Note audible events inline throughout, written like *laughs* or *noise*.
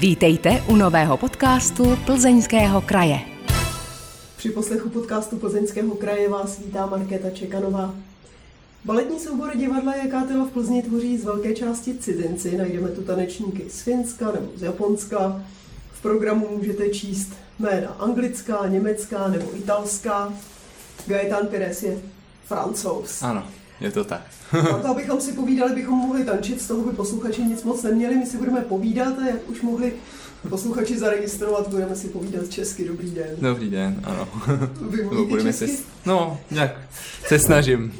Vítejte u nového podcastu Plzeňského kraje. Při poslechu podcastu Plzeňského kraje vás vítá Markéta Čekanová. Baletní soubory divadla Jakátela v Plzni tvoří z velké části cizinci. Najdeme tu tanečníky z Finska nebo z Japonska. V programu můžete číst jména anglická, německá nebo italská. Gaetan Pires je francouz. Ano, je to tak. A to, abychom si povídali, bychom mohli tančit, z toho by posluchači nic moc neměli, my si budeme povídat a jak už mohli posluchači zaregistrovat, budeme si povídat česky. Dobrý den. Dobrý den, ano. Vy mluvíte budeme česky? se, no, jak se snažím.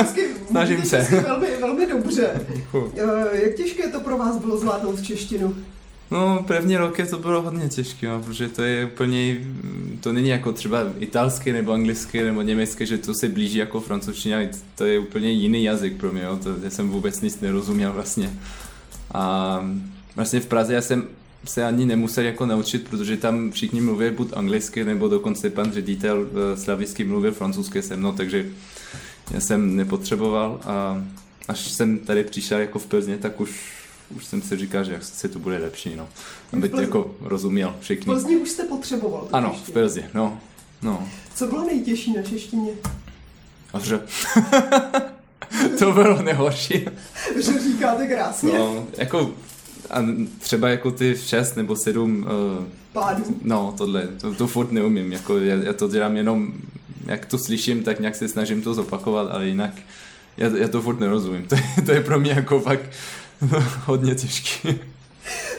Česky, *laughs* Snažím se. velmi, velmi dobře. Děkuju. Eh, Jak těžké to pro vás bylo zvládnout češtinu? No, první roky to bylo hodně těžké, no, protože to je úplně, to není jako třeba italské nebo anglické nebo německé, že to se blíží jako francouzština, to je úplně jiný jazyk pro mě, jo, to, já jsem vůbec nic nerozuměl vlastně. A vlastně v Praze já jsem se ani nemusel jako naučit, protože tam všichni mluví buď anglicky, nebo dokonce pan ředitel eh, slavicky mluvil francouzské se mnou, takže já jsem nepotřeboval a až jsem tady přišel jako v Plzně, tak už, už jsem si říkal, že se to bude lepší, no. Aby V Plzni- jako rozuměl V všichni. Plzni už jste potřeboval Ano, v. Plzně, no. No, Co bylo nejtěžší na češtině? a že... *laughs* to bylo nejhorší. Že říkáte krásně. No, jako a třeba jako ty šest nebo sedm, uh, Pádu. no tohle, to, to furt neumím, jako já, já to dělám jenom, jak to slyším, tak nějak se snažím to zopakovat, ale jinak já, já to furt nerozumím, *laughs* to je, to je pro mě jako fakt *laughs* hodně těžký.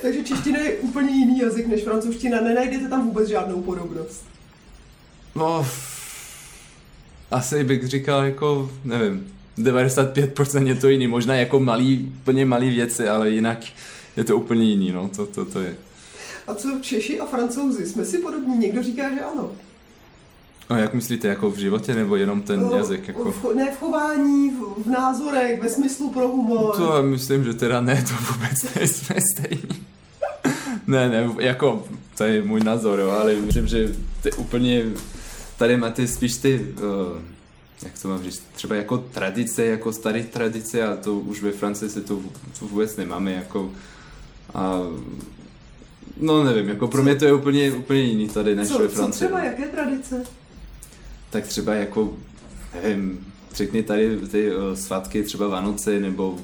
Takže čeština je úplně jiný jazyk než francouzština. Nenajdete tam vůbec žádnou podobnost. No, asi bych říkal jako, nevím, 95% je to jiný, možná jako malý, úplně malý věci, ale jinak je to úplně jiný, no, to, to, to je. A co Češi a Francouzi? Jsme si podobní? Někdo říká, že ano. No, jak myslíte, jako v životě nebo jenom ten No, jazyk? Jako? V, ne v chování, v, v názorech, ve smyslu pro humor. To myslím, že teda ne, to vůbec nejsme stejní. *laughs* ne, ne, jako, to je můj názor, jo, ale myslím, že je úplně, tady máte spíš ty, uh, jak to mám říct, třeba jako tradice, jako staré tradice a to už ve Francii se to, to vůbec nemáme, jako, a, no nevím, jako pro mě to je úplně, úplně jiný tady než co, ve co Francii. třeba, jaké tradice? Tak třeba jako, nevím, řekni tady ty uh, svatky, třeba Vánoce nebo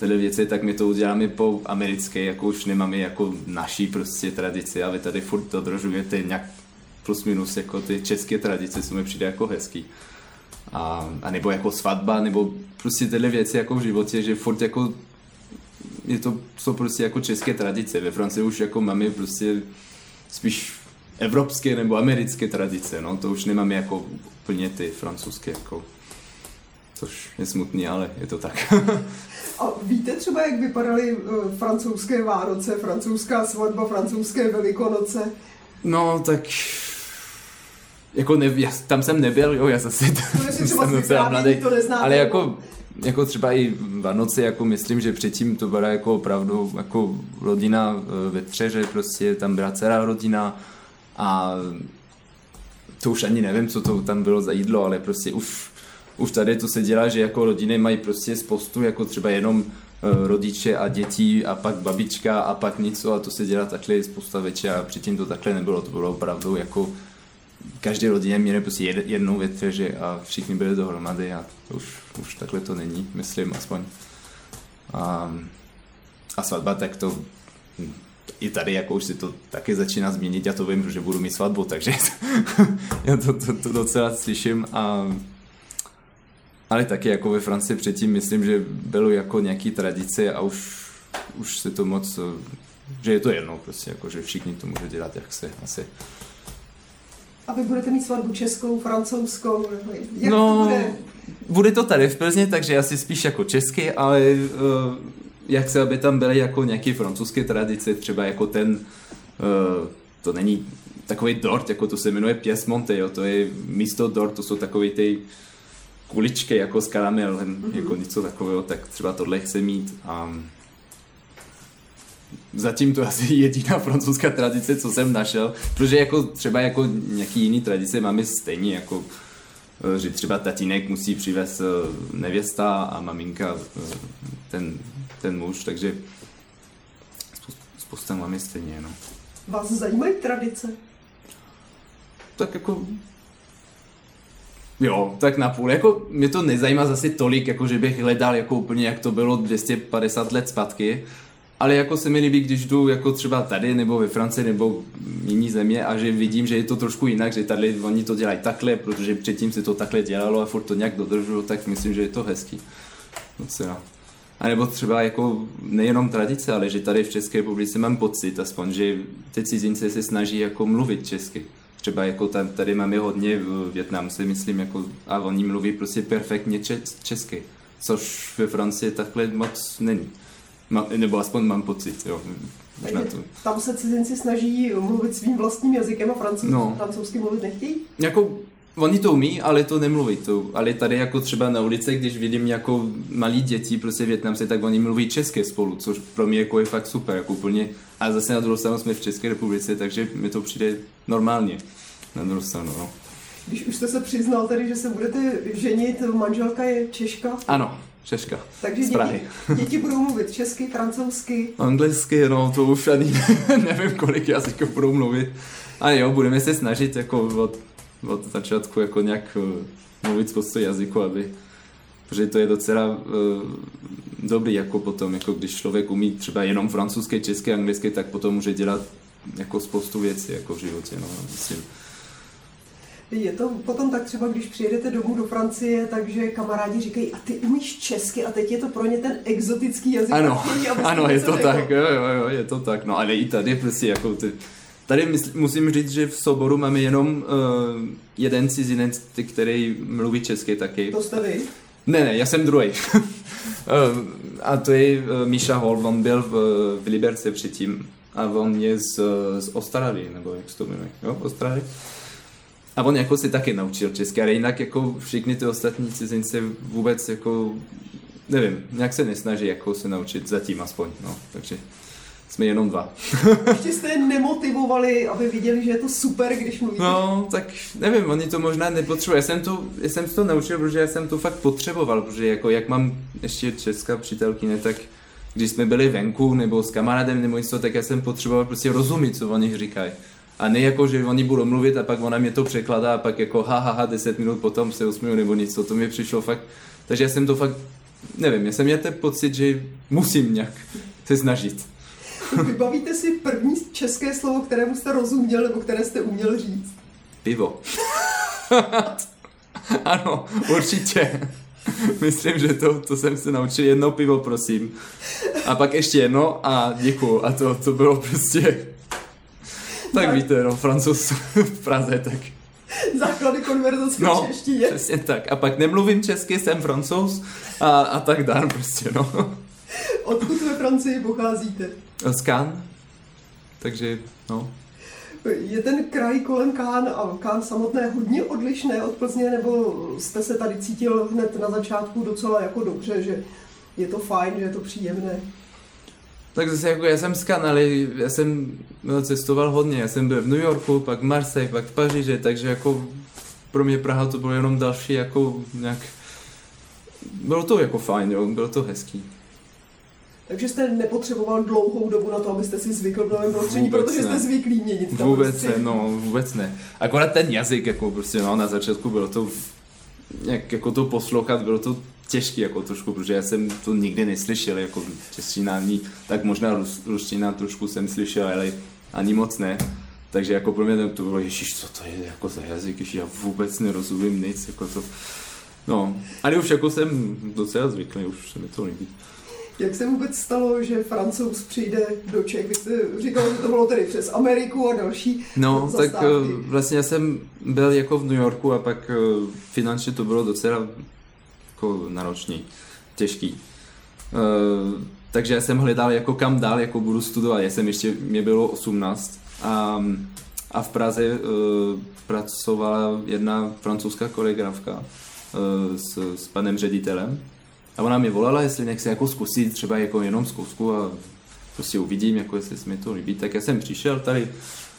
tyhle věci, tak my to uděláme po americké, jako už nemáme jako naší prostě tradici, ale tady furt dodržujete nějak plus minus jako ty české tradice, co mi přijde jako hezký. A, a nebo jako svatba, nebo prostě tyhle věci jako v životě, že furt jako je to, jsou prostě jako české tradice. Ve Francii už jako máme prostě spíš evropské nebo americké tradice, no, to už nemáme jako úplně ty francouzské, jako, což je smutný, ale je to tak. *laughs* A víte třeba, jak vypadaly uh, francouzské Vánoce, francouzská svatba, francouzské Velikonoce? no, tak jako ne, já, tam jsem nebyl, jo, já zase To *laughs* jsem docela mladý, to neznáte, ale jako, jako třeba i Vánoce, jako myslím, že předtím to byla jako opravdu jako rodina eh, ve třeře, prostě tam byla celá rodina a to už ani nevím, co to tam bylo za jídlo, ale prostě už, už tady to se dělá, že jako rodiny mají prostě spoustu, jako třeba jenom eh, rodiče a děti a pak babička a pak něco a to se dělá takhle spousta večer a předtím to takhle nebylo, to bylo opravdu jako každé rodině měli prostě jed, jednou větveže a všichni byli dohromady a to už, už takhle to není, myslím aspoň. A, a svatba, tak to hm, i tady jako už si to taky začíná změnit, já to vím, že budu mít svatbu, takže *laughs* já to, to, to docela slyším a ale taky jako ve Francii předtím myslím, že bylo jako nějaký tradice a už, už se to moc, že je to jedno prostě, jako že všichni to může dělat, jak se asi. A vy budete mít svatbu českou, francouzskou, nebo jak no, to bude? bude to tady v Plzni, takže asi spíš jako český, ale uh, jak se, aby tam byly jako nějaké francouzské tradice, třeba jako ten, uh, to není takový dort, jako to se jmenuje Pies Monte, jo, to je místo dort, to jsou takové ty kuličky jako s karamelem, mm-hmm. jako něco takového, tak třeba tohle chce mít. A zatím to je *laughs* asi jediná francouzská tradice, co jsem našel, protože jako třeba jako nějaký jiný tradice máme stejně, jako eh, že třeba tatínek musí přivést eh, nevěsta a maminka ten, ten muž, takže spou- spousta máme stejně, no. Vás zajímají tradice? Tak jako... Jo, tak napůl. Jako, mě to nezajímá zase tolik, jako že bych hledal jako úplně, jak to bylo 250 let zpátky, ale jako se mi líbí, když jdu jako třeba tady, nebo ve Francii, nebo v jiný země a že vidím, že je to trošku jinak, že tady oni to dělají takhle, protože předtím se to takhle dělalo a furt to nějak dodržují, tak myslím, že je to hezký. Docela. A nebo třeba jako nejenom tradice, ale že tady v České republice mám pocit aspoň, že ty cizince se snaží jako mluvit česky. Třeba jako tam, tady máme hodně v Větnamce, myslím, jako, a oni mluví prostě perfektně česky, což ve Francii takhle moc není. Ma, nebo aspoň mám pocit, jo. Možná to... Tam se cizinci snaží mluvit svým vlastním jazykem a francouz, no. francouzsky mluvit nechtějí? Jako Oni to umí, ale to nemluví. To, ale tady jako třeba na ulici, když vidím jako malí děti, prostě Větnamci, tak oni mluví české spolu, což pro mě jako je fakt super, jako úplně. A zase na druhou stranu jsme v České republice, takže mi to přijde normálně. Na druhou stranu, no. Když už jste se přiznal tady, že se budete ženit, manželka je Češka? Ano, Češka. Takže děti, děti budou mluvit česky, francouzsky? Anglicky, no to už ani *laughs* nevím, kolik jazyků budou mluvit. Ale jo, budeme se snažit jako od od začátku jako nějak uh, mluvit spoustu jazyku, aby, protože to je docela uh, dobrý jako potom, jako když člověk umí třeba jenom francouzské, české, anglické, tak potom může dělat jako spoustu věcí jako v životě, no, myslím. Je to potom tak třeba, když přijedete domů do Francie, takže kamarádi říkají, a ty umíš česky a teď je to pro ně ten exotický jazyk. Ano, ano, je to tak, jo, jo, jo, je to tak, no ale i tady prostě jako ty, Tady mysl, musím říct, že v souboru máme jenom uh, jeden cizinec, který mluví česky taky. To jste vy? Ne, ne, já jsem druhý. uh, *laughs* a to je uh, Míša Hol, on byl v, v Liberce předtím. A on je z, z Austrálii, nebo jak se to jmenuje, jo, Austrálii. A on jako si taky naučil česky, ale jinak jako všichni ty ostatní cizinci vůbec jako, nevím, nějak se nesnaží jako se naučit zatím aspoň, no, takže jsme jenom dva. *laughs* Ještě jste je nemotivovali, aby viděli, že je to super, když mluvíte? No, tak nevím, oni to možná nepotřebují. Já jsem to, já jsem to naučil, protože já jsem to fakt potřeboval, protože jako jak mám ještě česká přítelkyně, tak když jsme byli venku nebo s kamarádem nebo něco, tak já jsem potřeboval prostě rozumět, co oni říkají. A ne jako, že oni budou mluvit a pak ona mě to překladá a pak jako ha, ha, ha deset minut potom se usměju nebo něco, to mi přišlo fakt. Takže já jsem to fakt, nevím, já jsem měl ten pocit, že musím nějak se snažit. *laughs* Vybavíte si první české slovo, kterému jste rozuměl nebo které jste uměl říct? Pivo. *laughs* ano, určitě. Myslím, že to, to jsem se naučil jedno pivo, prosím. A pak ještě jedno a děkuju. A to, to bylo prostě... Tak, tak. víte, no, francouz v *laughs* Praze, tak... Základy konverzace no, v češtině. přesně tak. A pak nemluvím česky, jsem francouz a, a tak dál prostě, no. Odkud ve Francii pocházíte? Z Cannes. Takže, no. Je ten kraj kolem Kán a Kán samotné hodně odlišné od Plzně, nebo jste se tady cítil hned na začátku docela jako dobře, že je to fajn, že je to příjemné? Tak zase jako já jsem z ale já jsem no, cestoval hodně. Já jsem byl v New Yorku, pak v Marseille, pak v Paříži, takže jako pro mě Praha to bylo jenom další jako nějak... Bylo to jako fajn, jo, bylo to hezký. Takže jste nepotřeboval dlouhou dobu na to, abyste si zvykl v novém prostředí, vůbec protože ne. jste zvyklí měnit. Vůbec ne, no, vůbec ne. Akorát ten jazyk, jako prostě, no, na začátku bylo to, jak, jako to poslouchat, bylo to těžké jako trošku, protože já jsem to nikdy neslyšel, jako čeština ani, tak možná rus, ruština trošku jsem slyšel, ale ani moc ne. Takže jako pro mě to bylo, ježiš, co to je jako za jazyk, ježiš, já vůbec nerozumím nic, jako to, no, ale už jako jsem docela zvyklý, už se mi to líbí. Jak se vůbec stalo, že francouz přijde do Čech? Vy jste říkal, že to bylo tedy přes Ameriku a další No, zastávky. tak eh, vlastně já jsem byl jako v New Yorku a pak eh, finančně to bylo docela jako náročný, těžký. Uh, takže já jsem hledal jako kam dál, jako budu studovat. Já jsem ještě, mě bylo 18 a, a v Praze pracovala jedna francouzská koreografka s, s panem ředitelem a ona mě volala, jestli nechci jako zkusit třeba jako jenom zkusku a prostě uvidím, jako jestli se mi to líbí. Tak já jsem přišel tady,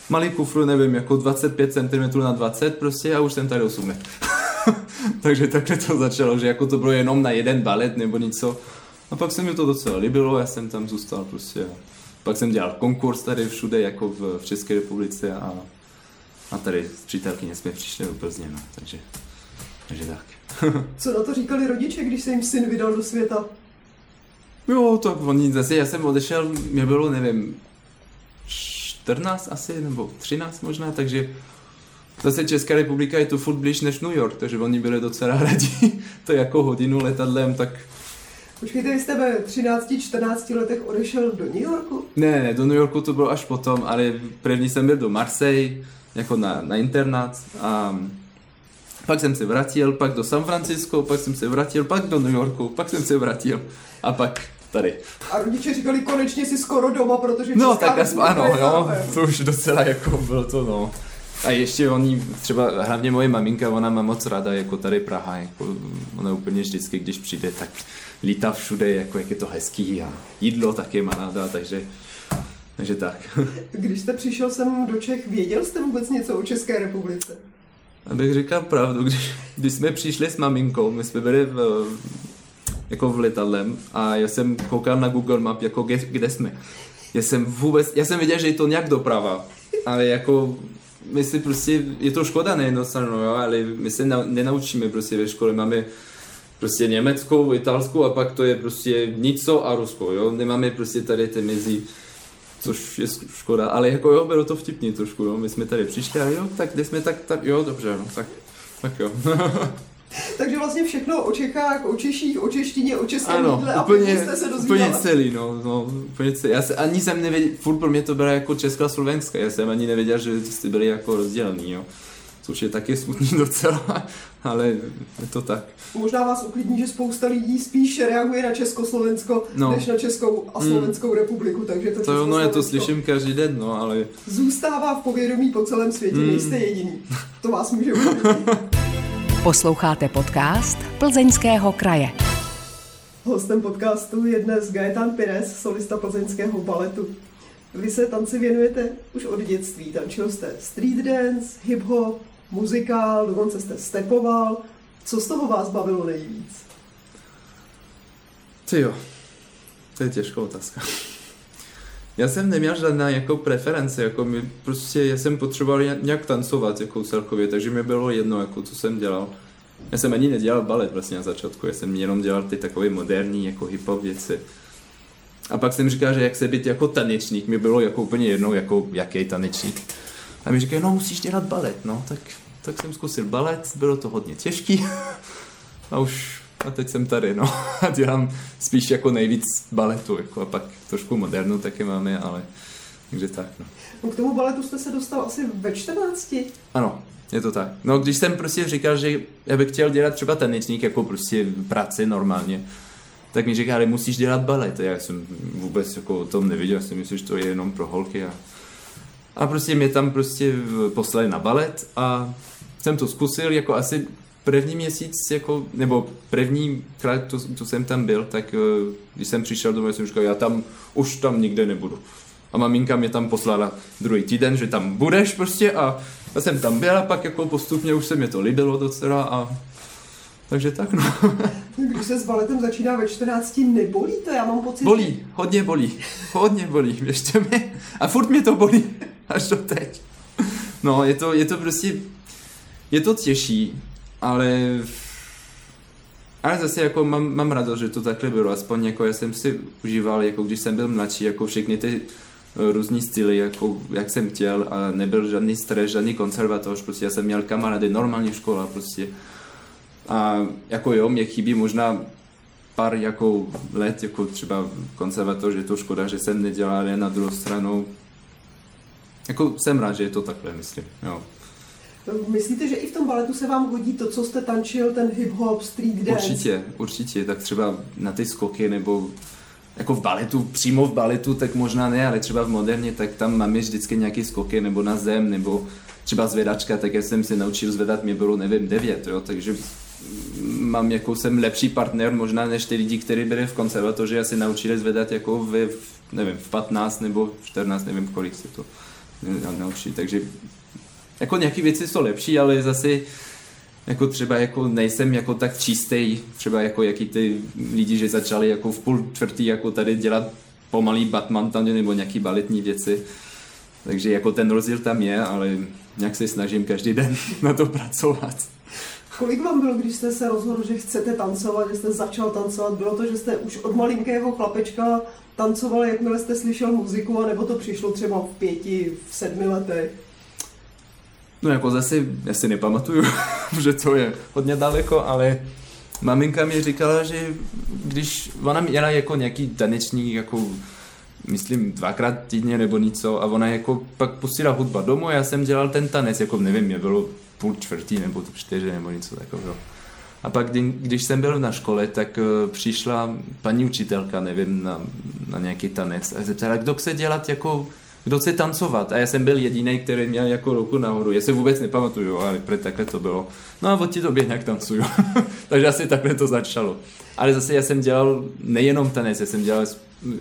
malý kufru, nevím, jako 25 cm na 20 prostě a už jsem tady 8 let. *laughs* Takže takhle to začalo, že jako to bylo jenom na jeden balet nebo něco. A pak se mi to docela líbilo, já jsem tam zůstal prostě. pak jsem dělal konkurs tady všude, jako v, v České republice a, a tady s přítelkyně jsme přišli do Plzně, no, takže, takže tak. *laughs* Co na to říkali rodiče, když se jim syn vydal do světa? Jo, to oni zase, já jsem odešel, mě bylo, nevím, 14 asi, nebo 13 možná, takže zase Česká republika je tu furt blíž než New York, takže oni byli docela *laughs* rádi, to jako hodinu letadlem, tak Počkejte, vy jste ve 13-14 letech odešel do New Yorku? Ne, ne, do New Yorku to bylo až potom, ale první jsem byl do Marseille, jako na, na internát a pak jsem se vrátil, pak do San Francisco, pak jsem se vrátil, pak do New Yorku, pak jsem se vrátil a pak tady. A rodiče říkali, konečně si skoro doma, protože No, tak aspoň ano, jo, to už docela jako bylo to, no. A ještě oni, třeba hlavně moje maminka, ona má moc ráda jako tady Praha, jako ona úplně vždycky, když přijde, tak lítá všude, jako jak je to hezký a jídlo taky má ráda, takže, takže tak. Když jste přišel sem do Čech, věděl jste vůbec něco o České republice? Abych říkal pravdu, když, když jsme přišli s maminkou, my jsme byli v, jako v letadlem a já jsem koukal na Google Map, jako kde, kde jsme. Já jsem vůbec, já jsem věděl, že je to nějak doprava, ale jako my si prostě, je to škoda na jo, ale my se na, nenaučíme prostě ve škole, máme prostě německou, italskou a pak to je prostě Nico a Rusko, jo, nemáme prostě tady ty mezi, což je škoda, ale jako jo, bylo to vtipný trošku, jo, my jsme tady přišli a jo, tak kde jsme, tak, tak jo, dobře, no, tak, tak jo. *laughs* Takže vlastně všechno o Čechách, o Češích, o češtině, o českém ano, jídle a úplně, jste se dozvídali. úplně celý, no, no, úplně celý. Já se, ani jsem nevěděl, furt pro mě to bylo jako Česká a Slovenska, já jsem ani nevěděl, že jste byli jako rozdělený, jo. Což je taky smutný *laughs* docela, ale je to tak. Možná vás uklidní, že spousta lidí spíš reaguje na Československo, No. než na Českou a Slovenskou republiku, takže to, To jo, no já to slyším každý den, no, ale Zůstává v povědomí po celém světě, Hmm. nejste jediný. To vás může uklidnit. Posloucháte podcast Plzeňského kraje. Hostem podcastu je dnes Gaetan Pires, solista plzeňského baletu. Vy se tanci věnujete už od dětství. Tančil jste street dance, hip-hop, muzikál, dokonce jste stepoval. Co z toho vás bavilo nejvíc? Ty jo, to je těžká otázka. Já jsem neměl žádná jako preference, jako mi prostě, já jsem potřeboval nějak tancovat jako celkově, takže mi bylo jedno, jako co jsem dělal. Já jsem ani nedělal balet vlastně na začátku, já jsem jenom dělal ty takové moderní jako hip-hop věci. A pak jsem říkal, že jak se být jako tanečník, mi bylo jako úplně jedno, jako jaký tanečník. A mi říkají, no musíš dělat balet, no, tak, tak jsem zkusil balet, bylo to hodně těžký. *laughs* A už a teď jsem tady, no. *laughs* A dělám spíš jako nejvíc baletu, jako a pak trošku modernu taky máme, ale takže tak, no. No, k tomu baletu jste se dostal asi ve 14. Ano, je to tak. No, když jsem prostě říkal, že já bych chtěl dělat třeba tanečník, jako prostě práci normálně, tak mi říkali, musíš dělat balet. A já jsem vůbec jako o tom nevěděl, já jsem myslel, že to je jenom pro holky. A, a prostě mě tam prostě poslali na balet a jsem to zkusil, jako asi první měsíc, jako, nebo první krát, to, to jsem tam byl, tak eh, když jsem přišel domů, jsem říkal, já tam, už tam nikde nebudu. A maminka mě tam poslala druhý týden, že tam budeš prostě a já jsem tam byl a pak jako postupně už se mi to líbilo docela a takže tak no. *laughs* Když se s baletem začíná ve 14, nebolí to? Já mám pocit, Bolí, hodně bolí, hodně bolí, *laughs* věřte mi. A furt mě to bolí, až do teď. No, je to, je to prostě, je to těžší, ale ale zase jako mám, mám radost, že to takhle bylo, aspoň jako já jsem si užíval, jako když jsem byl mladší, jako všechny ty eh, různý styly, jako jak jsem chtěl a nebyl žádný stres, žádný konzervatoř, prostě já jsem měl kamarády, normální škola prostě. A jako jo, mě chybí možná pár jako let, jako třeba konzervatoř, je to škoda, že jsem nedělal, ale na druhou stranu jako jsem rád, že je to takhle, myslím, jo. Myslíte, že i v tom baletu se vám hodí to, co jste tančil, ten hip-hop, street dance? Určitě, určitě, tak třeba na ty skoky nebo jako v baletu, přímo v baletu, tak možná ne, ale třeba v moderně, tak tam máme vždycky nějaké skoky nebo na zem, nebo třeba zvedačka, tak já jsem se naučil zvedat, mě bylo, nevím, devět, jo, takže mám jako jsem lepší partner možná než ty lidi, kteří byli v konzervatoři a se naučili zvedat jako v, nevím, v 15 nebo v 14, nevím, kolik se to naučí, takže jako nějaké věci jsou lepší, ale zase jako třeba jako nejsem jako tak čistý, třeba jako jaký ty lidi, že začali jako v půl čtvrtý jako tady dělat pomalý Batman tam nebo nějaký baletní věci. Takže jako ten rozdíl tam je, ale nějak se snažím každý den *laughs* na to pracovat. Kolik vám bylo, když jste se rozhodl, že chcete tancovat, že jste začal tancovat? Bylo to, že jste už od malinkého chlapečka tancoval, jakmile jste slyšel muziku, anebo to přišlo třeba v pěti, v sedmi letech? No jako zase, já si nepamatuju, *laughs* že to je hodně daleko, ale maminka mi říkala, že když ona měla jako nějaký taneční, jako myslím dvakrát týdně nebo něco a ona jako pak pustila hudba domů a já jsem dělal ten tanec, jako nevím, mě bylo půl čtvrtý nebo čtyři nebo něco takového. A pak, když jsem byl na škole, tak eh, přišla paní učitelka, nevím, na, na nějaký tanec a zeptala, kdo chce dělat jako kdo chce tancovat. A já jsem byl jediný, který měl jako ruku nahoru. Já se vůbec nepamatuju, ale takhle to bylo. No a od té době nějak tancuju. *laughs* Takže asi takhle to začalo. Ale zase já jsem dělal nejenom tanec, já jsem dělal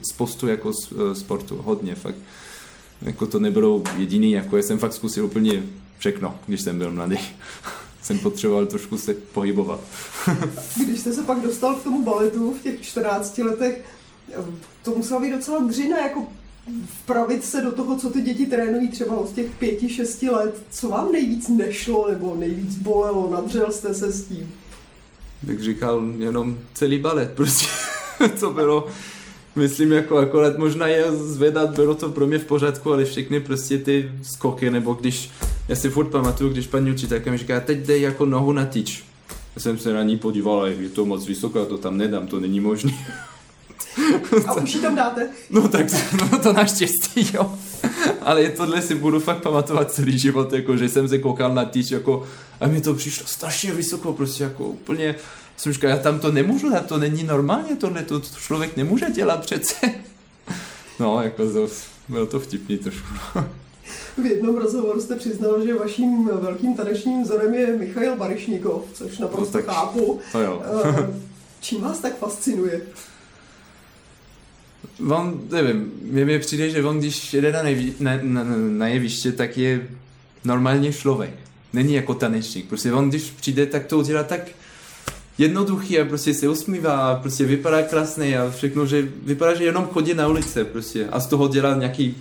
spoustu jako eh, sportu, hodně fakt. Jako to nebylo jediný, jako já jsem fakt zkusil úplně všechno, když jsem byl mladý. *laughs* jsem potřeboval trošku se pohybovat. *laughs* když jste se pak dostal k tomu baletu v těch 14 letech, to musela být docela dřina, jako vpravit se do toho, co ty děti trénují třeba od těch pěti, šesti let. Co vám nejvíc nešlo nebo nejvíc bolelo? Nadřel jste se s tím? Bych říkal jenom celý balet, prostě. *laughs* to bylo, myslím, jako akorát možná je zvedat, bylo to pro mě v pořádku, ale všechny prostě ty skoky, nebo když, já si furt pamatuju, když paní učitelka mi říká, teď dej jako nohu na tyč. Já jsem se na ní podíval, je to moc vysoká, to tam nedám, to není možné. *laughs* A už ji tam dáte? No tak no, to naštěstí, jo. Ale tohle si budu fakt pamatovat celý život, jako, že jsem se koukal na týč, jako, a mi to přišlo strašně vysoko, prostě jako úplně, jsem říkal, já tam to nemůžu dát, to není normálně, tohle to člověk nemůže dělat přece. *laughs* No, jako to, bylo to vtipný trošku. V jednom rozhovoru jste přiznal, že vaším velkým tanečním vzorem je Michail Barišníkov, což naprosto no, tak, chápu. To jo. Eh, čím vás tak fascinuje? *laughs* on, nevím, mě mi přijde, že on, když jede na, nejví, na, na, na jeviště, tak je normálně člověk. Není jako tanečník. Prostě on, když přijde, tak to udělá tak jednoduchý a prostě se usmívá a prostě vypadá krásně a všechno, že vypadá, že jenom chodí na ulice prostě a z toho dělá nějaký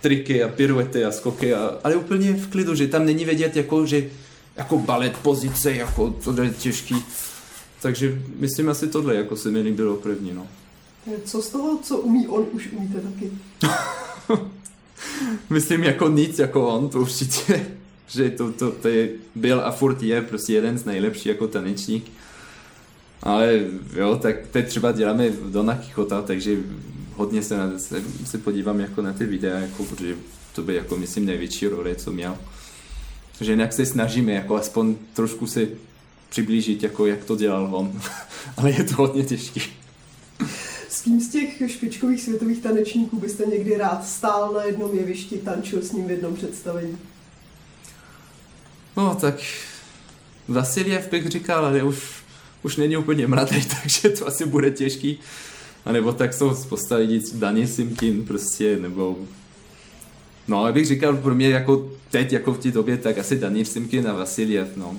triky a piruety a skoky, a, ale úplně v klidu, že tam není vědět jako, že jako balet pozice, jako to je těžký. Takže myslím asi tohle, jako se mi líbilo první, no. Co z toho, co umí on, už umíte taky? *laughs* Myslím jako nic jako on, to určitě. *laughs* Že to, to, to je, byl a furt je prostě jeden z nejlepších jako tanečník. Ale jo, tak teď třeba děláme Dona Quixota, takže hodně se, na, se, se podívám jako na ty videa, jako, protože to by jako myslím největší role, co měl. Takže nějak se snažíme jako aspoň trošku se přiblížit, jako jak to dělal on. *laughs* Ale je to hodně těžké. S kým z těch špičkových světových tanečníků byste někdy rád stál na jednom jevišti, tančil s ním v jednom představení? No, tak Vasiliev bych říkal, ale už, už není úplně mladý, *laughs* takže to asi bude těžký. A nebo tak jsou postavit Dani Simkin prostě, nebo No, ale bych říkal, pro mě jako teď, jako v té době, tak asi Dani Simkin a Vasiliev, no.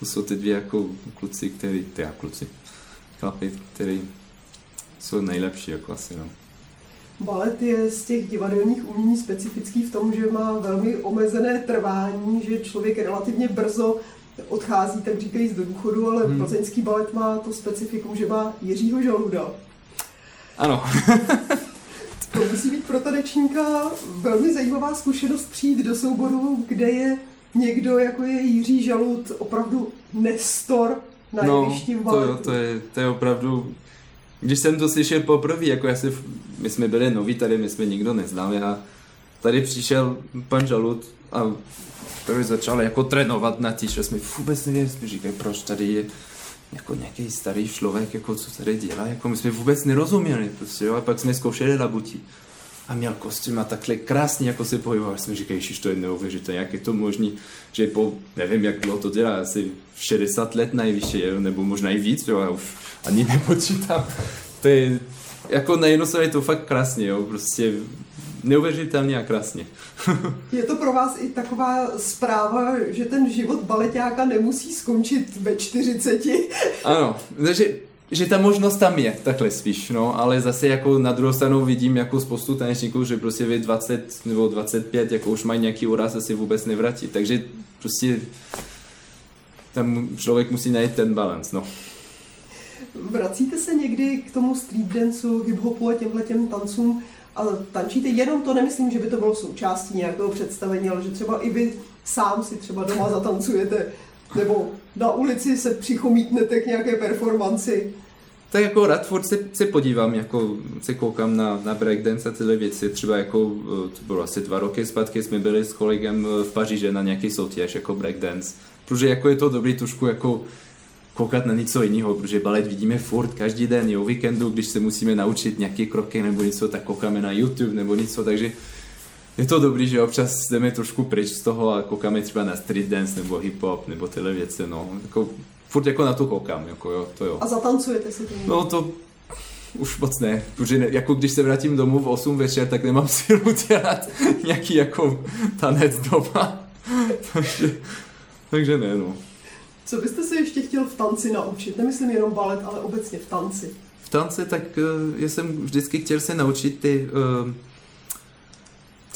To jsou ty dvě jako kluci, který, ty kluci, chlapi, který jsou nejlepší jako asi, no. Balet je z těch divadelních umění specifický v tom, že má velmi omezené trvání, že člověk relativně brzo odchází, tak říkají, do důchodu, ale hmm. plzeňský balet má to specifikum, že má Jiřího Žaluda. Ano. *laughs* to musí být pro tanečníka velmi zajímavá zkušenost přijít do souboru, kde je někdo, jako je Jiří Žalud, opravdu nestor na no. To, to, je, to je opravdu když jsem to slyšel poprvé, jako já si, my jsme byli noví tady, my jsme nikdo neználi a tady přišel pan Žalud a tady začal jako trénovat na tí, že jsme vůbec nevěděli, jsme říkali, proč tady je jako nějaký starý člověk, jako co tady dělá, jako my jsme vůbec nerozuměli, prostě, jo, a pak jsme zkoušeli labutí a měl kostým a takhle krásně jako se pohyboval. Jsme říkali, že to je neuvěřitelné, jak je to možné, že po, nevím, jak dlouho to dělá, asi 60 let nejvyšší, nebo možná i víc, jo, já už ani *laughs* nepočítám. To je, jako na jednu je to fakt krásně, jo, prostě neuvěřitelně a krásně. *laughs* je to pro vás i taková zpráva, že ten život baletáka nemusí skončit ve 40? ano, takže že ta možnost tam je, takhle spíš, no, ale zase jako na druhou stranu vidím jako spoustu tanečníků, že prostě ve 20 nebo 25 jako už mají nějaký úraz a si vůbec nevratí, takže prostě tam člověk musí najít ten balans, no. Vracíte se někdy k tomu street danceu, hip-hopu a těmhle těm tancům a tančíte jenom to, nemyslím, že by to bylo součástí nějakého představení, ale že třeba i vy sám si třeba doma zatancujete, nebo na ulici se přichomítnete k nějaké performanci. Tak jako rád furt se, se podívám, jako se koukám na, na breakdance a tyhle věci. Třeba jako, eh, to bylo asi dva roky zpátky, jsme byli s kolegem eh, v Paříži na nějaký soutěž jako breakdance. Protože jako je to dobrý trošku jako koukat na něco jiného, protože balet vidíme furt každý den, jo, víkendu, když se musíme naučit nějaké kroky nebo něco, tak koukáme na YouTube nebo něco, takže je to dobrý, že občas jdeme trošku pryč z toho a koukáme třeba na street dance nebo hip hop nebo tyhle věci, no. Jako, furt jako na to koukám, jako jo, to jo. A zatancujete si to? No to už moc ne, protože ne, jako když se vrátím domů v 8 večer, tak nemám *laughs* silu dělat nějaký jako tanec doma. *laughs* takže, takže ne, no. Co byste se ještě chtěl v tanci naučit? Nemyslím jenom balet, ale obecně v tanci. V tanci, tak uh, já jsem vždycky chtěl se naučit ty, uh,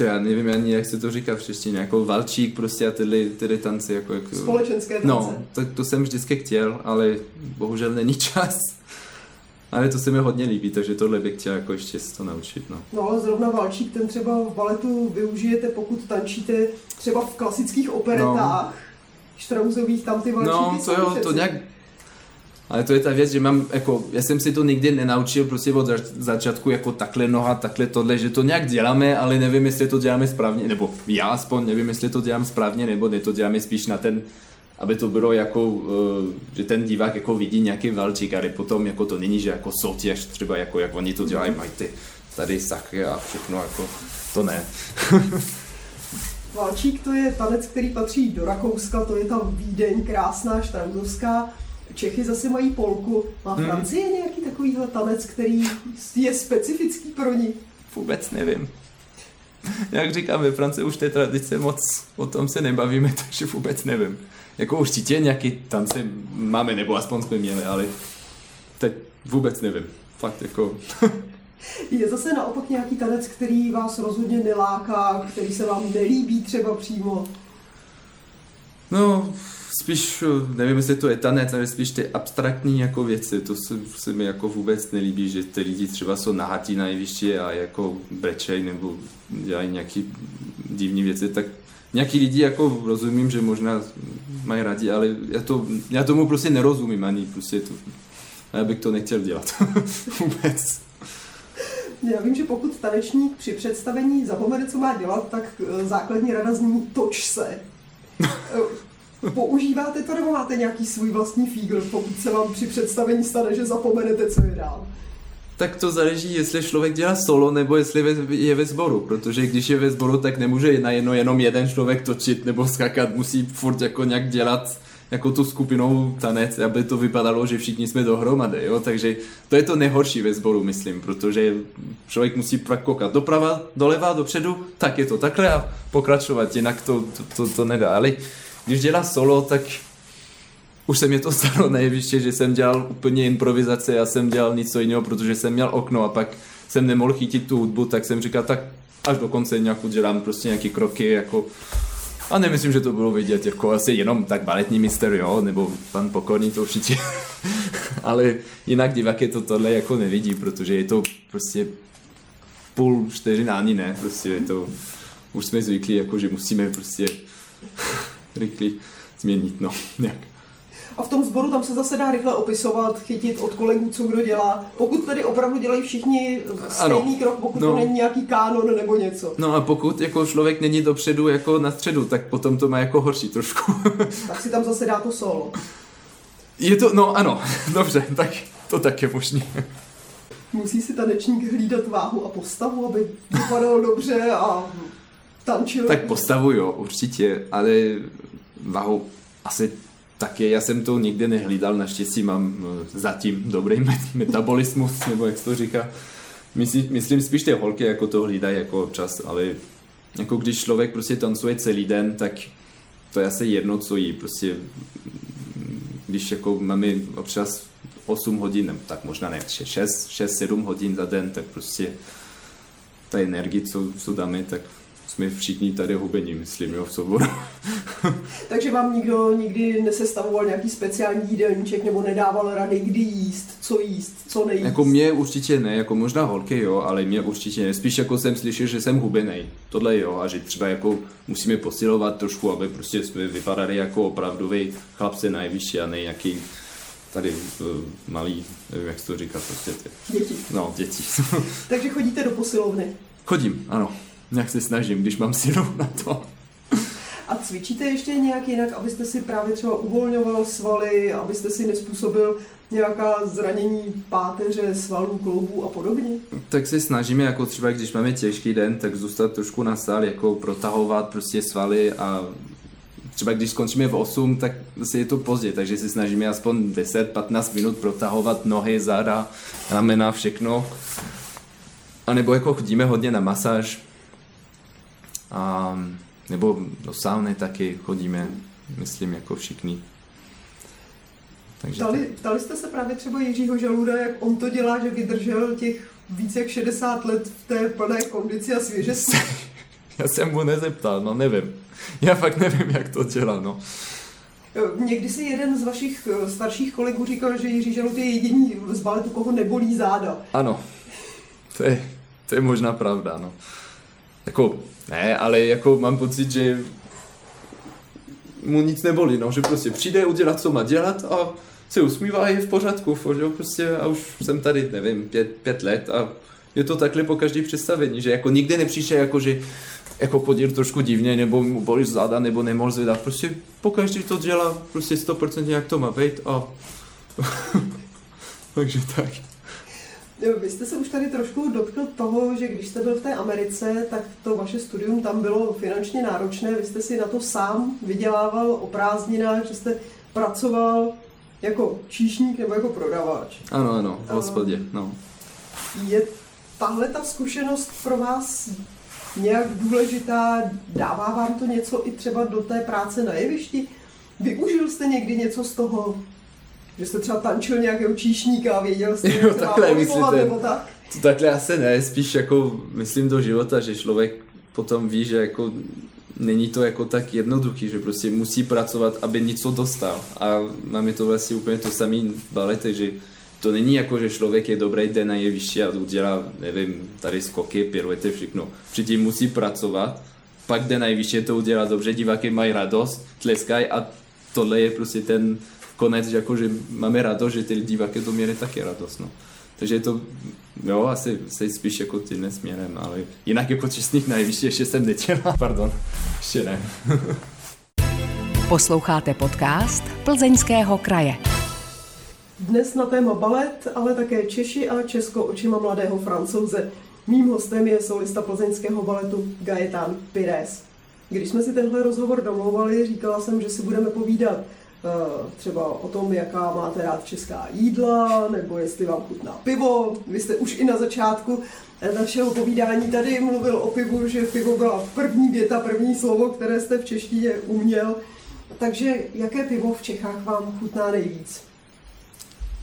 to já nevím ani, jak se to říká v češtině, jako valčík prostě a tyhle, tyhle tance. Jako, jako, Společenské tance. No, tak to jsem vždycky chtěl, ale bohužel není *laughs* čas. Ale to se mi hodně líbí, takže tohle bych chtěl jako ještě se to naučit. No. no ale zrovna valčík, ten třeba v baletu využijete, pokud tančíte třeba v klasických operetách. No Štrausových tam ty valčíky No, to jo, to nějak... Ale to je ta věc, že mám, jako, já jsem si to nikdy nenaučil prostě od začátku jako takhle noha, takhle tohle, že to nějak děláme, ale nevím, jestli to děláme správně, nebo já aspoň nevím, jestli to dělám správně, nebo ne, to děláme spíš na ten, aby to bylo jako, uh, že ten divák jako vidí nějaký valčík, ale potom jako to není, že jako soutěž, třeba jako jak oni to dělají, mají ty tady sachy a všechno, jako to ne. Valčík to je tanec, který patří do Rakouska, to je ta Vídeň, krásná, štrauzovská. Čechy zase mají polku. Má hmm. Francie hmm. nějaký takovýhle tanec, který je specifický pro ní? Vůbec nevím. Jak říkám, ve Francii už té tradice moc o tom se nebavíme, *laughs* takže vůbec nevím. Jako určitě nějaký tance máme, nebo aspoň jsme měli, ale teď vůbec nevím. Fakt jako... *laughs* Je zase naopak nějaký tanec, který vás rozhodně neláká, který se vám nelíbí třeba přímo? No, spíš, nevím, jestli to je tanec, ale spíš ty abstraktní jako věci, to se, se mi jako vůbec nelíbí, že ty lidi třeba jsou nahatí na jevišti a jako brečej nebo dělají nějaký divní věci, tak nějaký lidi jako rozumím, že možná mají rádi, ale já, to, já tomu prostě nerozumím ani, prostě to, já bych to nechtěl dělat *laughs* vůbec. Já vím, že pokud tanečník při představení zapomene, co má dělat, tak eh, základní rada zní toč se. *laughs* Používáte to nebo máte nějaký svůj vlastní fígl, pokud se vám při představení stane, že zapomenete, co je dál? Tak to záleží, jestli člověk dělá solo nebo jestli je ve sboru, protože když je ve sboru, tak nemůže na jedno jenom jeden člověk točit nebo skákat, musí furt jako nějak dělat jako tu skupinou tanec, aby to vypadalo, že všichni jsme dohromady, jo? takže to je to nejhorší ve sboru, myslím, protože člověk musí koukat doprava, doleva, dopředu, tak je to takhle a pokračovat, jinak to, to, to, to nedá, ale když dělá solo, tak už se mě to stalo nejvyšší, že jsem dělal úplně improvizace, já jsem dělal něco jiného, protože jsem měl okno a pak jsem nemohl chytit tu hudbu, tak jsem říkal, tak až do konce nějak udělám prostě nějaké kroky, jako a nemyslím, že to bylo vidět, jako asi jenom tak baletní mister, jo, nebo pan Pokorný to určitě. *laughs* Ale jinak diváky to tohle jako nevidí, protože je to prostě půl vteřina ani ne, prostě je to, už jsme zvyklí, jako že musíme prostě rychle změnit, no, *laughs* nějak. A v tom sboru tam se zase dá rychle opisovat, chytit od kolegů, co kdo dělá. Pokud tedy opravdu dělají všichni stejný ano. krok, pokud no. to není nějaký kánon nebo něco. No a pokud jako člověk není dopředu jako na středu, tak potom to má jako horší trošku. *laughs* tak si tam zase dá to solo. Je to, no ano, *laughs* dobře, tak to tak je možné. Musí si tanečník hlídat váhu a postavu, aby vypadal dobře a tančil. Tak postavu jo, určitě, ale váhu asi taky já jsem to nikdy nehlídal, naštěstí mám eh, zatím dobrý *laughs* metabolismus, nebo jak se to říká. Myslím, myslím spíš ty holky jako to hlídají jako čas, ale jako když člověk prostě tancuje celý den, tak to je asi jedno, co jí. Prostě když jako máme občas 8 hodin, nebo tak možná ne, 6-7 hodin za den, tak prostě ta energie, co, co dáme, tak jsme všichni tady hubení, myslím, jo, v soboru. *laughs* Takže vám nikdo nikdy nesestavoval nějaký speciální jídelníček nebo nedával rady, kdy jíst, co jíst, co nejíst? Jako mě určitě ne, jako možná holky jo, ale mě určitě ne. Spíš jako jsem slyšel, že jsem hubený. Tohle jo, a že třeba jako musíme posilovat trošku, aby prostě jsme vypadali jako opravdový chlapce nejvyšší a ne nějaký tady uh, malý, nevím, jak se to říká prostě. Ty. Děti. No, děti. Takže chodíte do posilovny? Chodím, ano. Nějak se snažím, když mám sílu na to. A cvičíte ještě nějak jinak, abyste si právě třeba uvolňoval svaly, abyste si nespůsobil nějaká zranění páteře, svalů, kloubů a podobně? Tak se snažíme, jako třeba když máme těžký den, tak zůstat trošku na sál, jako protahovat prostě svaly a třeba když skončíme v 8, tak zase je to pozdě, takže si snažíme aspoň 10-15 minut protahovat nohy, záda, ramena, všechno. A nebo jako chodíme hodně na masáž, a, nebo do sauny taky chodíme, myslím, jako všichni. Takže ptali, ptali jste se právě třeba Jiřího Žaluda, jak on to dělá, že vydržel těch více jak 60 let v té plné kondici a svěžesti? *laughs* Já jsem mu nezeptal, no nevím. Já fakt nevím, jak to dělá, no. Někdy si jeden z vašich eh, starších kolegů říkal, že Jiří Žalud je jediný z baletu, koho nebolí záda. Ano, to je, to je možná pravda, no. Jako, ne, ale jako mám pocit, že mu nic nebolí, no, že prostě přijde udělat, co má dělat a se usmívá a je v pořádku, že prostě a už jsem tady, nevím, pět, pět let a je to takhle po každý představení, že jako nikdy nepřišel jako, že jako podíl trošku divně, nebo mu bolí záda, nebo nemohl zvedat, prostě po každý to dělá prostě 100% jak to má být a *laughs* takže tak. Vy jste se už tady trošku dotkl toho, že když jste byl v té Americe, tak to vaše studium tam bylo finančně náročné. Vy jste si na to sám vydělával o prázdninách, že jste pracoval jako číšník nebo jako prodavač. Ano, ano, v hospodě, no. Je tahle ta zkušenost pro vás nějak důležitá? Dává vám to něco i třeba do té práce na jevišti? Využil jste někdy něco z toho? Že jste třeba tančil nějakého číšníka a věděl jste, *laughs* jo, takhle myslíte. nebo tak? To takhle asi ne, spíš jako myslím do života, že člověk potom ví, že jako není to jako tak jednoduchý, že prostě musí pracovat, aby něco dostal. A máme to vlastně úplně to samý v balete, že to není jako, že člověk je dobrý den na jevišti a udělá, nevím, tady skoky, piruety, všechno. Předtím musí pracovat, pak jde nejvyšší, to udělá dobře, diváky mají radost, tleskají a tohle je prostě ten konec, že, jako, že máme radost, že ty diváky to měli taky radost. No. Takže je to, jo, asi se spíš jako tímhle směrem, ale jinak jako čestných nejvyšší ještě jsem nedělal, *laughs* pardon, ještě ne. *laughs* Posloucháte podcast Plzeňského kraje. Dnes na téma balet, ale také Češi a Česko očima mladého francouze. Mým hostem je solista plzeňského baletu Gaetan Pires. Když jsme si tenhle rozhovor domlouvali, říkala jsem, že si budeme povídat třeba o tom, jaká máte rád česká jídla, nebo jestli vám chutná pivo. Vy jste už i na začátku našeho povídání tady mluvil o pivu, že pivo byla první věta, první slovo, které jste v češtině uměl. Takže jaké pivo v Čechách vám chutná nejvíc?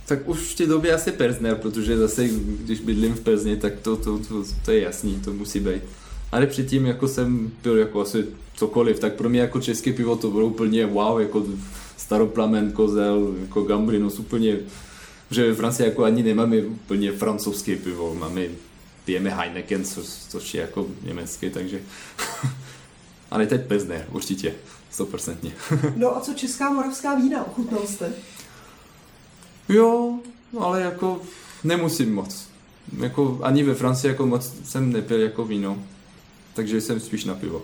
Tak už v té době asi Persner, protože zase, když bydlím v Plzni, tak to, to, to, to je jasný, to musí být. Ale předtím, jako jsem pil jako asi cokoliv, tak pro mě jako české pivo to bylo úplně wow, jako staroplamen, kozel, jako gambrinus, úplně, že ve Francii jako ani nemáme úplně francouzské pivo, máme, pijeme Heineken, co, což je jako německé, takže, *laughs* ale teď Pilsner, určitě, stoprocentně. *laughs* no a co česká moravská vína, ochutnal jste? Jo, ale jako nemusím moc. Jako ani ve Francii jako moc jsem nepil jako víno, takže jsem spíš na pivo.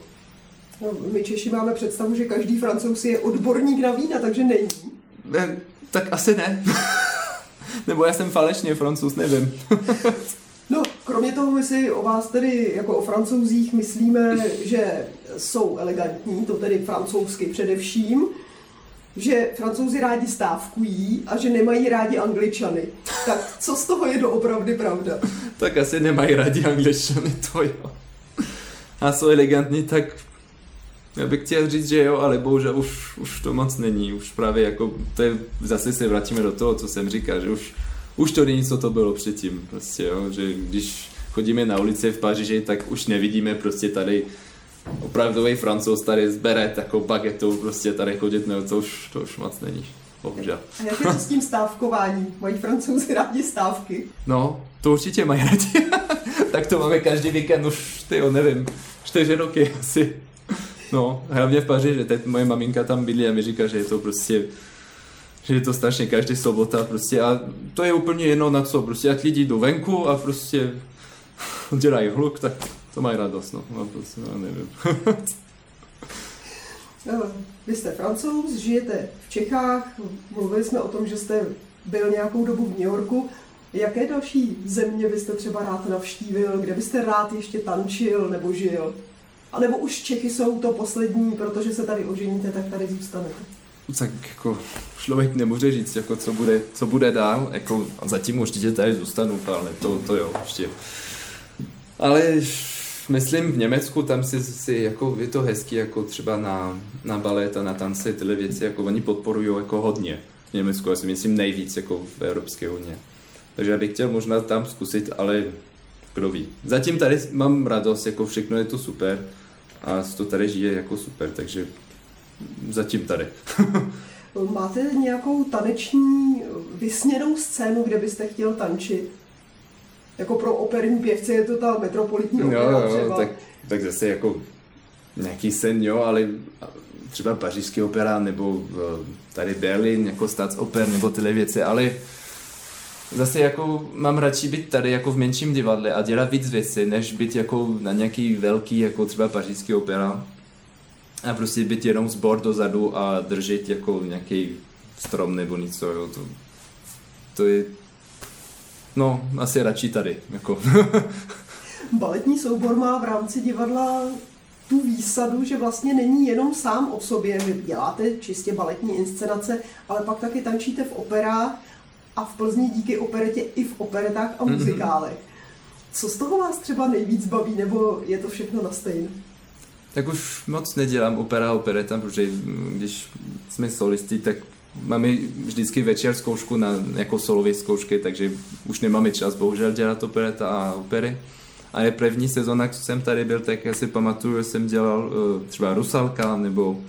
No, my Češi máme představu, že každý francouz je odborník na vína, takže není. Ne, tak asi ne. *laughs* Nebo já jsem falešně francouz, nevím. *laughs* no, kromě toho my si o vás tedy jako o francouzích myslíme, že jsou elegantní, to tedy francouzsky především, že francouzi rádi stávkují a že nemají rádi angličany. Tak co z toho je doopravdy pravda? *laughs* tak asi nemají rádi angličany, to jo. A jsou elegantní, tak Já bych chtěl říct, že jo, ale bohužel už, už to moc není. Už právě jako, to je, zase se vrátíme do toho, co jsem říkal, že už, už to není, co to bylo předtím. Prostě, jo, že když chodíme na ulici v Paříži, tak už nevidíme prostě tady opravdový francouz tady zbere takovou bagetou, prostě tady chodit, no to už, to už moc není. Bohužel. A jak je to s tím stávkováním? Mají francouzi rádi stávky? No, to určitě mají rádi. *laughs* tak to máme každý víkend už, ty nevím, čtyři roky asi. No, hlavně v Paříži, teď moje maminka tam bydlí a mi říká, že je to prostě že je to strašně každý sobota prostě a to je úplně jedno na co, prostě ať lidi jdou venku a prostě *laughs* dělají hluk, tak to mají radost, no, no prostě, no, nevím. no, *laughs* vy jste francouz, žijete v Čechách, mluvili jsme o tom, že jste byl nějakou dobu v New Yorku. Jaké další země byste třeba rád navštívil, kde byste rád ještě tančil nebo žil? A nebo už Čechy jsou to poslední, protože se tady oženíte, tak tady zůstanete? Tak jako člověk nemůže říct, jako co bude, co bude dál, jako zatím určitě tady zůstanu, ale to, to jo, ještě. Ale myslím v Německu, tam si, si jako, je to hezký, jako třeba na, na balet a na tance, tyhle věci, jako oni podporují jako hodně v Německu, já si myslím nejvíc jako v Evropské unii. Takže já bych chtěl možná tam zkusit, ale kdo ví. Zatím tady mám radost, jako všechno je to super a to tady žije jako super, takže zatím tady. *laughs* Máte nějakou taneční vysněnou scénu, kde byste chtěl tančit? Jako pro operní pěvce je to ta metropolitní opera jo, jo, třeba. Tak, tak zase jako nějaký sen, jo, ale třeba pařížský opera nebo tady Berlin jako Staatsoper nebo tyhle věci, ale zase jako mám radši být tady jako v menším divadle a dělat víc věcí, než být jako na nějaký velký, jako třeba pařížský opera a prostě být jenom zbor dozadu a držet jako nějaký strom nebo něco, jo, to, to je, no, asi radši tady, jako. *laughs* Baletní soubor má v rámci divadla tu výsadu, že vlastně není jenom sám o sobě, vy děláte čistě baletní inscenace, ale pak taky tančíte v operách a v Plzni díky operetě i v operetách a mhm. muzikálech. Co z toho vás třeba nejvíc baví, nebo je to všechno na stejné? Tak už moc nedělám opera a opereta, protože když jsme solisti, tak máme vždycky večer zkoušku na jako solové zkoušky, takže už nemáme čas bohužel dělat opereta a opery. A je první sezóna, co jsem tady byl, tak já si pamatuju, že jsem dělal uh, třeba Rusalka nebo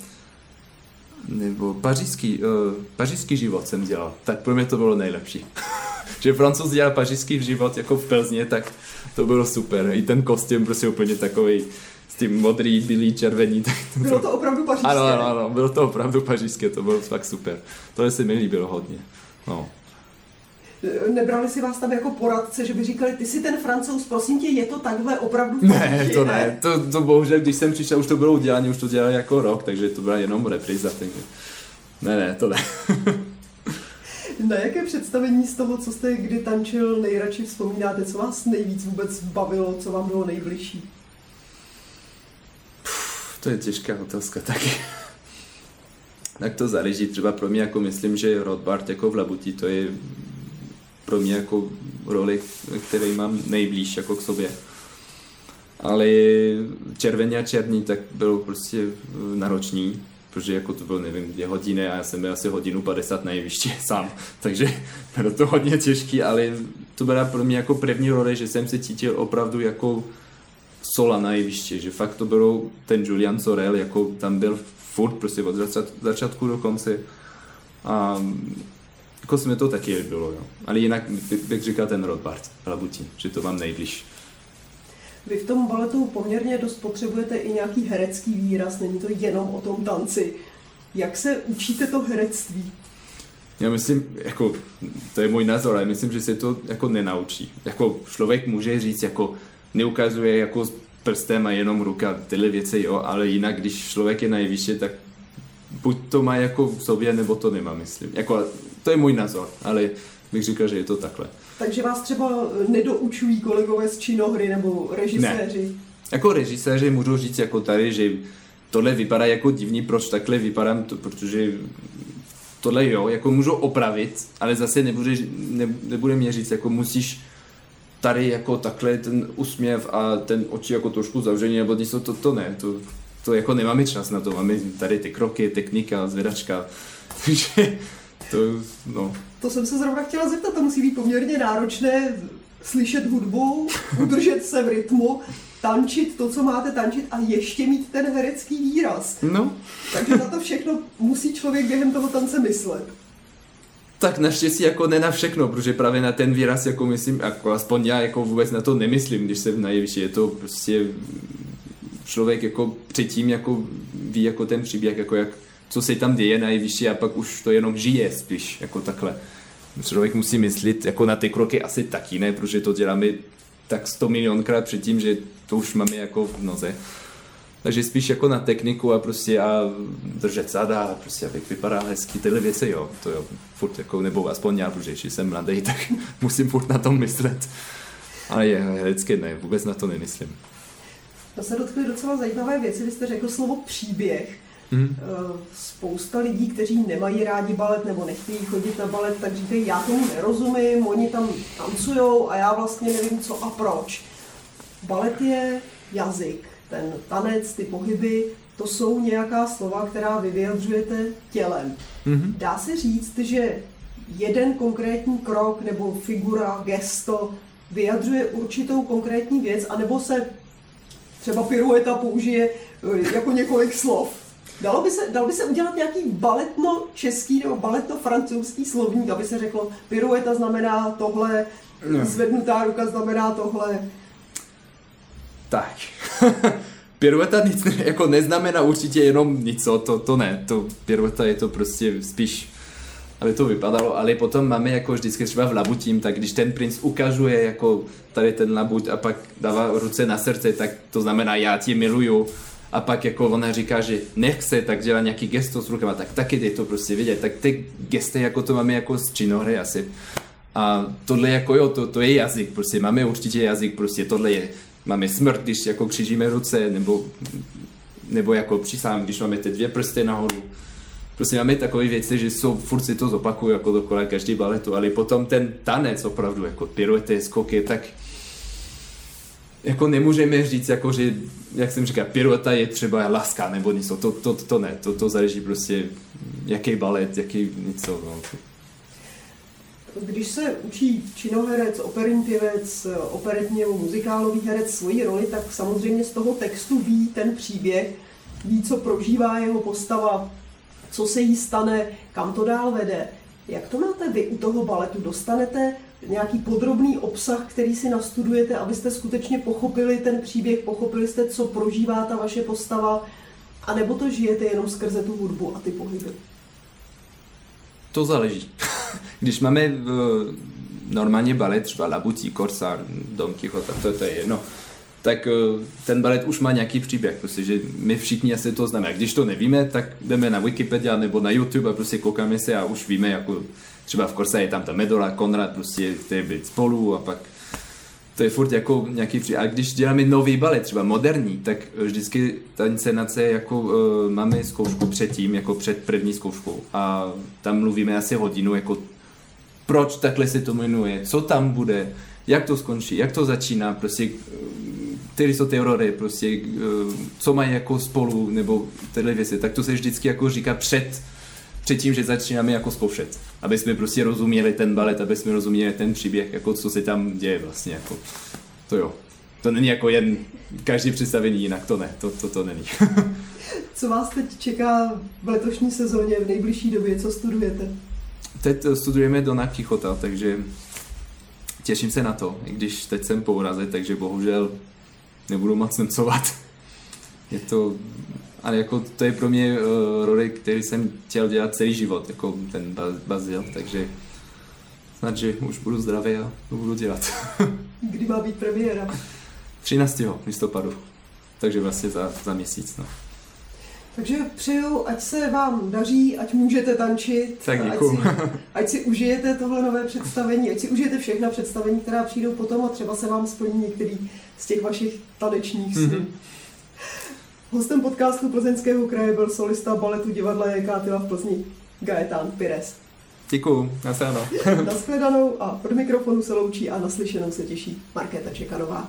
nebo pařížský, uh, pařížský život jsem dělal, tak pro mě to bylo nejlepší. *laughs* že francouz dělal pařížský život jako v Plzně, tak to bylo super. I ten kostým prostě úplně takový s tím modrý, bílý, červený. Tak to, bylo to opravdu pařížské. Ano, ano, ano, bylo to opravdu pařížské, to bylo fakt super. To se mi líbilo hodně. No. Nebrali si vás tam jako poradce, že by říkali, ty si ten francouz, prosím tě, je to takhle opravdu Ne, to ne, to, to bohužel, když jsem přišel, už to bylo udělání, už to dělali jako rok, takže to byla jenom repriza, takže ne, ne, to ne. Na jaké představení z toho, co jste kdy tančil, nejradši vzpomínáte? Co vás nejvíc vůbec bavilo, co vám bylo nejbližší? To je těžká otázka taky. tak to záleží. Třeba pro mě, jako myslím, že Rothbard jako v Labuti, to je pro mě jako roli, který mám nejblíž jako k sobě. Ale červený a černý tak bylo prostě náročný, protože jako to bylo, nevím, dvě hodiny a já jsem byl asi hodinu 50 na jevišti *laughs* sám, takže *laughs* bylo to hodně těžký, ale to byla pro mě jako první role, že jsem se cítil opravdu jako sola na jevišti, že fakt to bylo ten Julian Sorel, jako tam byl furt prostě od začátku do konce a jako mi to taky líbilo, jo. Ale jinak bych říkal ten Rothbard, Labuti, že to mám nejbliž. Vy v tom baletu poměrně dost potřebujete i nějaký herecký výraz, není to jenom o tom tanci. Jak se učíte to herectví? Já myslím, jako, to je můj názor, ale myslím, že se to jako nenaučí. Jako člověk může říct, jako neukazuje jako prstem a jenom ruka, tyhle věci, jo, ale jinak, když člověk je nejvyšší, tak buď to má jako v sobě, nebo to nemá, myslím. Jako, to je můj názor, ale bych říkal, že je to takhle. Takže vás třeba nedoučují kolegové z činohry nebo režiséři? Ne. Jako režiséři můžu říct jako tady, že tohle vypadá jako divný, proč takhle vypadám, to, protože tohle jo, jako můžu opravit, ale zase nebude, ne, nebude mě říct, jako musíš tady jako takhle ten úsměv a ten oči jako trošku zavření nebo něco, to, to ne, to, to jako nemáme čas na to, máme tady ty kroky, technika, zvedačka, *laughs* takže to, no. To jsem se zrovna chtěla zeptat, to musí být poměrně náročné slyšet hudbu, udržet se v rytmu, tančit to, co máte tančit a ještě mít ten herecký výraz. No, Takže na to všechno musí člověk během toho tance myslet. tak naštěstí jako ne na všechno, protože právě na ten výraz, jako myslím, jako aspoň já jako vůbec na to nemyslím, když jsem na jevišti, je to prostě člověk jako předtím jako ví jako ten příběh, jako jak, co se tam děje na jevišti a pak už to jenom žije spíš, jako takhle. Člověk musí myslet jako na ty kroky asi taky ne, protože to děláme tak 100 milionkrát předtím, že to už máme jako v noze. Takže spíš jako na techniku a prostě a držet záda a prostě abych vypadal hezky, tyhle věci jo, to jo, furt jako, nebo aspoň já, protože ještě jsem mladý, *laughs* tak musím furt na tom myslet. Ale je, herecky ne, vůbec na to nemyslím. To se dotkly docela zajímavé věci. Vy jste řekl slovo příběh. Eh, Spousta lidí, kteří nemají rádi balet nebo nechtějí chodit na balet, tak říkají, já tomu nerozumím, oni tam tancujou a já vlastně nevím co a proč. Balet je jazyk, ten tanec, ty pohyby, to jsou nějaká slova, která vy vyjadřujete tělem. Mhm. Dá se říct, že jeden konkrétní krok nebo figura, gesto vyjadřuje určitou konkrétní věc, anebo se třeba pirueta použije eh, jako několik slov. Dalo by se, dalo by se udělat nějaký baletno-český nebo baletno-francouzský slovník, aby se řeklo, pirueta znamená tohle, No. zvednutá ruka znamená tohle. Tak. *laughs* Pirueta nic ne, jako neznamená určitě jenom něco, to, to ne, to pirueta je to prostě spíš, aby to vypadalo, ale potom máme jako vždycky třeba v labutím, tak když ten princ ukazuje jako tady ten labut a pak dává ruce na srdce, tak to znamená já tě miluju a pak jako ona říká, že nechce, tak dělá nějaký gesto s rukama, tak taky je to prostě vidět, tak ty gesty jako to máme jako z činohry asi. A tohle jako jo, to, to je jazyk, prostě máme určitě jazyk, prostě tohle je, máme smrt, když jako křížíme ruce, nebo, nebo jako přísám, když máme ty dvě prsty nahoru. Prostě máme takové věci, že jsou, furt si to zopakuju jako dokola každý baletu, ale potom ten tanec opravdu, jako piruety, skoky, tak jako nemůžeme říct, jako, že, jak jsem říkal, pirueta je třeba láska nebo něco, to, to, to ne, to, to záleží prostě, jaký balet, jaký něco, no. Když se učí činoherec, operní pěvec, operetní nebo muzikálový herec svoji roli, tak samozřejmě z toho textu ví ten příběh, ví, co prožívá jeho postava, co se jí stane, kam to dál vede. Jak to máte vy u toho baletu? Dostanete nějaký podrobný obsah, který si nastudujete, abyste skutečně pochopili ten příběh, pochopili jste, co prožívá ta vaše postava, anebo to žijete jenom skrze tu hudbu a ty pohyby? To záleží. *laughs* Když máme uh, normálně balet, třeba Labutí, Korsár, Don Quixote, to, to je jedno, tak uh, ten balet už má nějaký příběh, prostě, že my všichni asi to známe. A když to nevíme, tak jdeme na Wikipedia nebo na YouTube a prostě koukáme se a už víme, jako třeba v Korsa je tam ta Medola, Konrad, prostě ty být spolu a pak to je furt jako nějaký. A když děláme nový balet, třeba moderní, tak vždycky ta inscenace jako uh, máme zkoušku předtím, jako před první zkouškou. A tam mluvíme asi hodinu, jako proč takhle se to jmenuje, co tam bude, jak to skončí, jak to začíná, prostě které jsou rody, prostě co mají jako spolu, nebo tyhle věci, tak to se vždycky jako říká před, před tím, že začínáme jako zkoušet. Aby jsme prostě rozuměli ten balet, aby jsme rozuměli ten příběh, jako co se tam děje vlastně. Jako. To jo. To není jako jen každý představení jinak, to ne, to, to, to není. *laughs* Co vás teď čeká v letošní sezóně, v nejbližší době, co studujete? Teď studujeme Dona Quixota, takže těším se na to, i když teď jsem po úraze, takže bohužel nebudu moc *laughs* tancovat. Je to, ale jako to je pro mě uh, roli, který jsem chtěl dělat celý život, jako ten Ba- Bazil, takže snad, že už budu zdravý a to budu dělat. *laughs* Kdy má být premiéra? 13. listopadu, takže vlastně za, za měsíc. No. Takže přeju, ať se vám daří, ať můžete tančit, Tak ať si, ať si užijete tohle nové představení, ať si užijete všechna představení, která přijdou potom a třeba se vám splní některý z těch vašich tanečních snů. Mhm. Hostem podcastu Plzeňského kraje byl solista baletu divadla Jekátyla v Plzni Gaetán Pires. Děkuju, nasráno. *laughs* Naschledanou a od mikrofonu se loučí a naslyšenou se těší Markéta Čekanová.